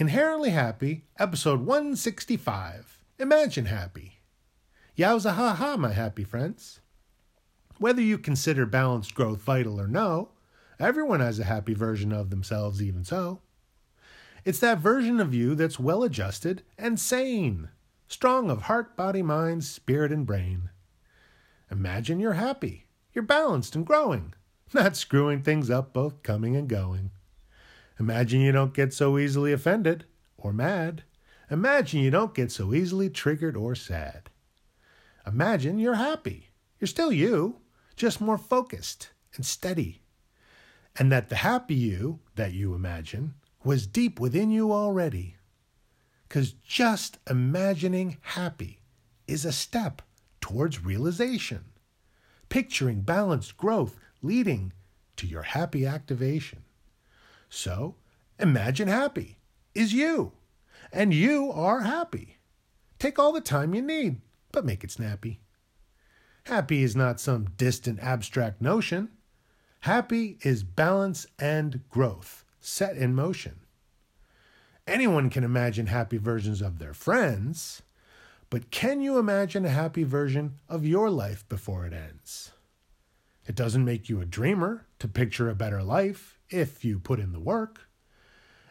Inherently Happy, episode 165. Imagine Happy. Yowza ha ha, my happy friends. Whether you consider balanced growth vital or no, everyone has a happy version of themselves, even so. It's that version of you that's well adjusted and sane, strong of heart, body, mind, spirit, and brain. Imagine you're happy, you're balanced and growing, not screwing things up both coming and going. Imagine you don't get so easily offended or mad. Imagine you don't get so easily triggered or sad. Imagine you're happy. You're still you, just more focused and steady. And that the happy you that you imagine was deep within you already. Because just imagining happy is a step towards realization, picturing balanced growth leading to your happy activation. So, imagine happy is you, and you are happy. Take all the time you need, but make it snappy. Happy is not some distant abstract notion. Happy is balance and growth set in motion. Anyone can imagine happy versions of their friends, but can you imagine a happy version of your life before it ends? It doesn't make you a dreamer to picture a better life if you put in the work.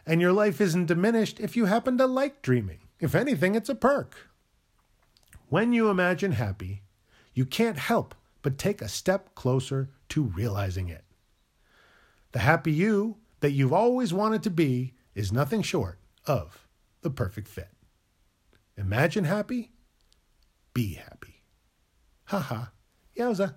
And your life isn't diminished if you happen to like dreaming. If anything, it's a perk. When you imagine happy, you can't help but take a step closer to realizing it. The happy you that you've always wanted to be is nothing short of the perfect fit. Imagine happy, be happy. Ha ha, yowza.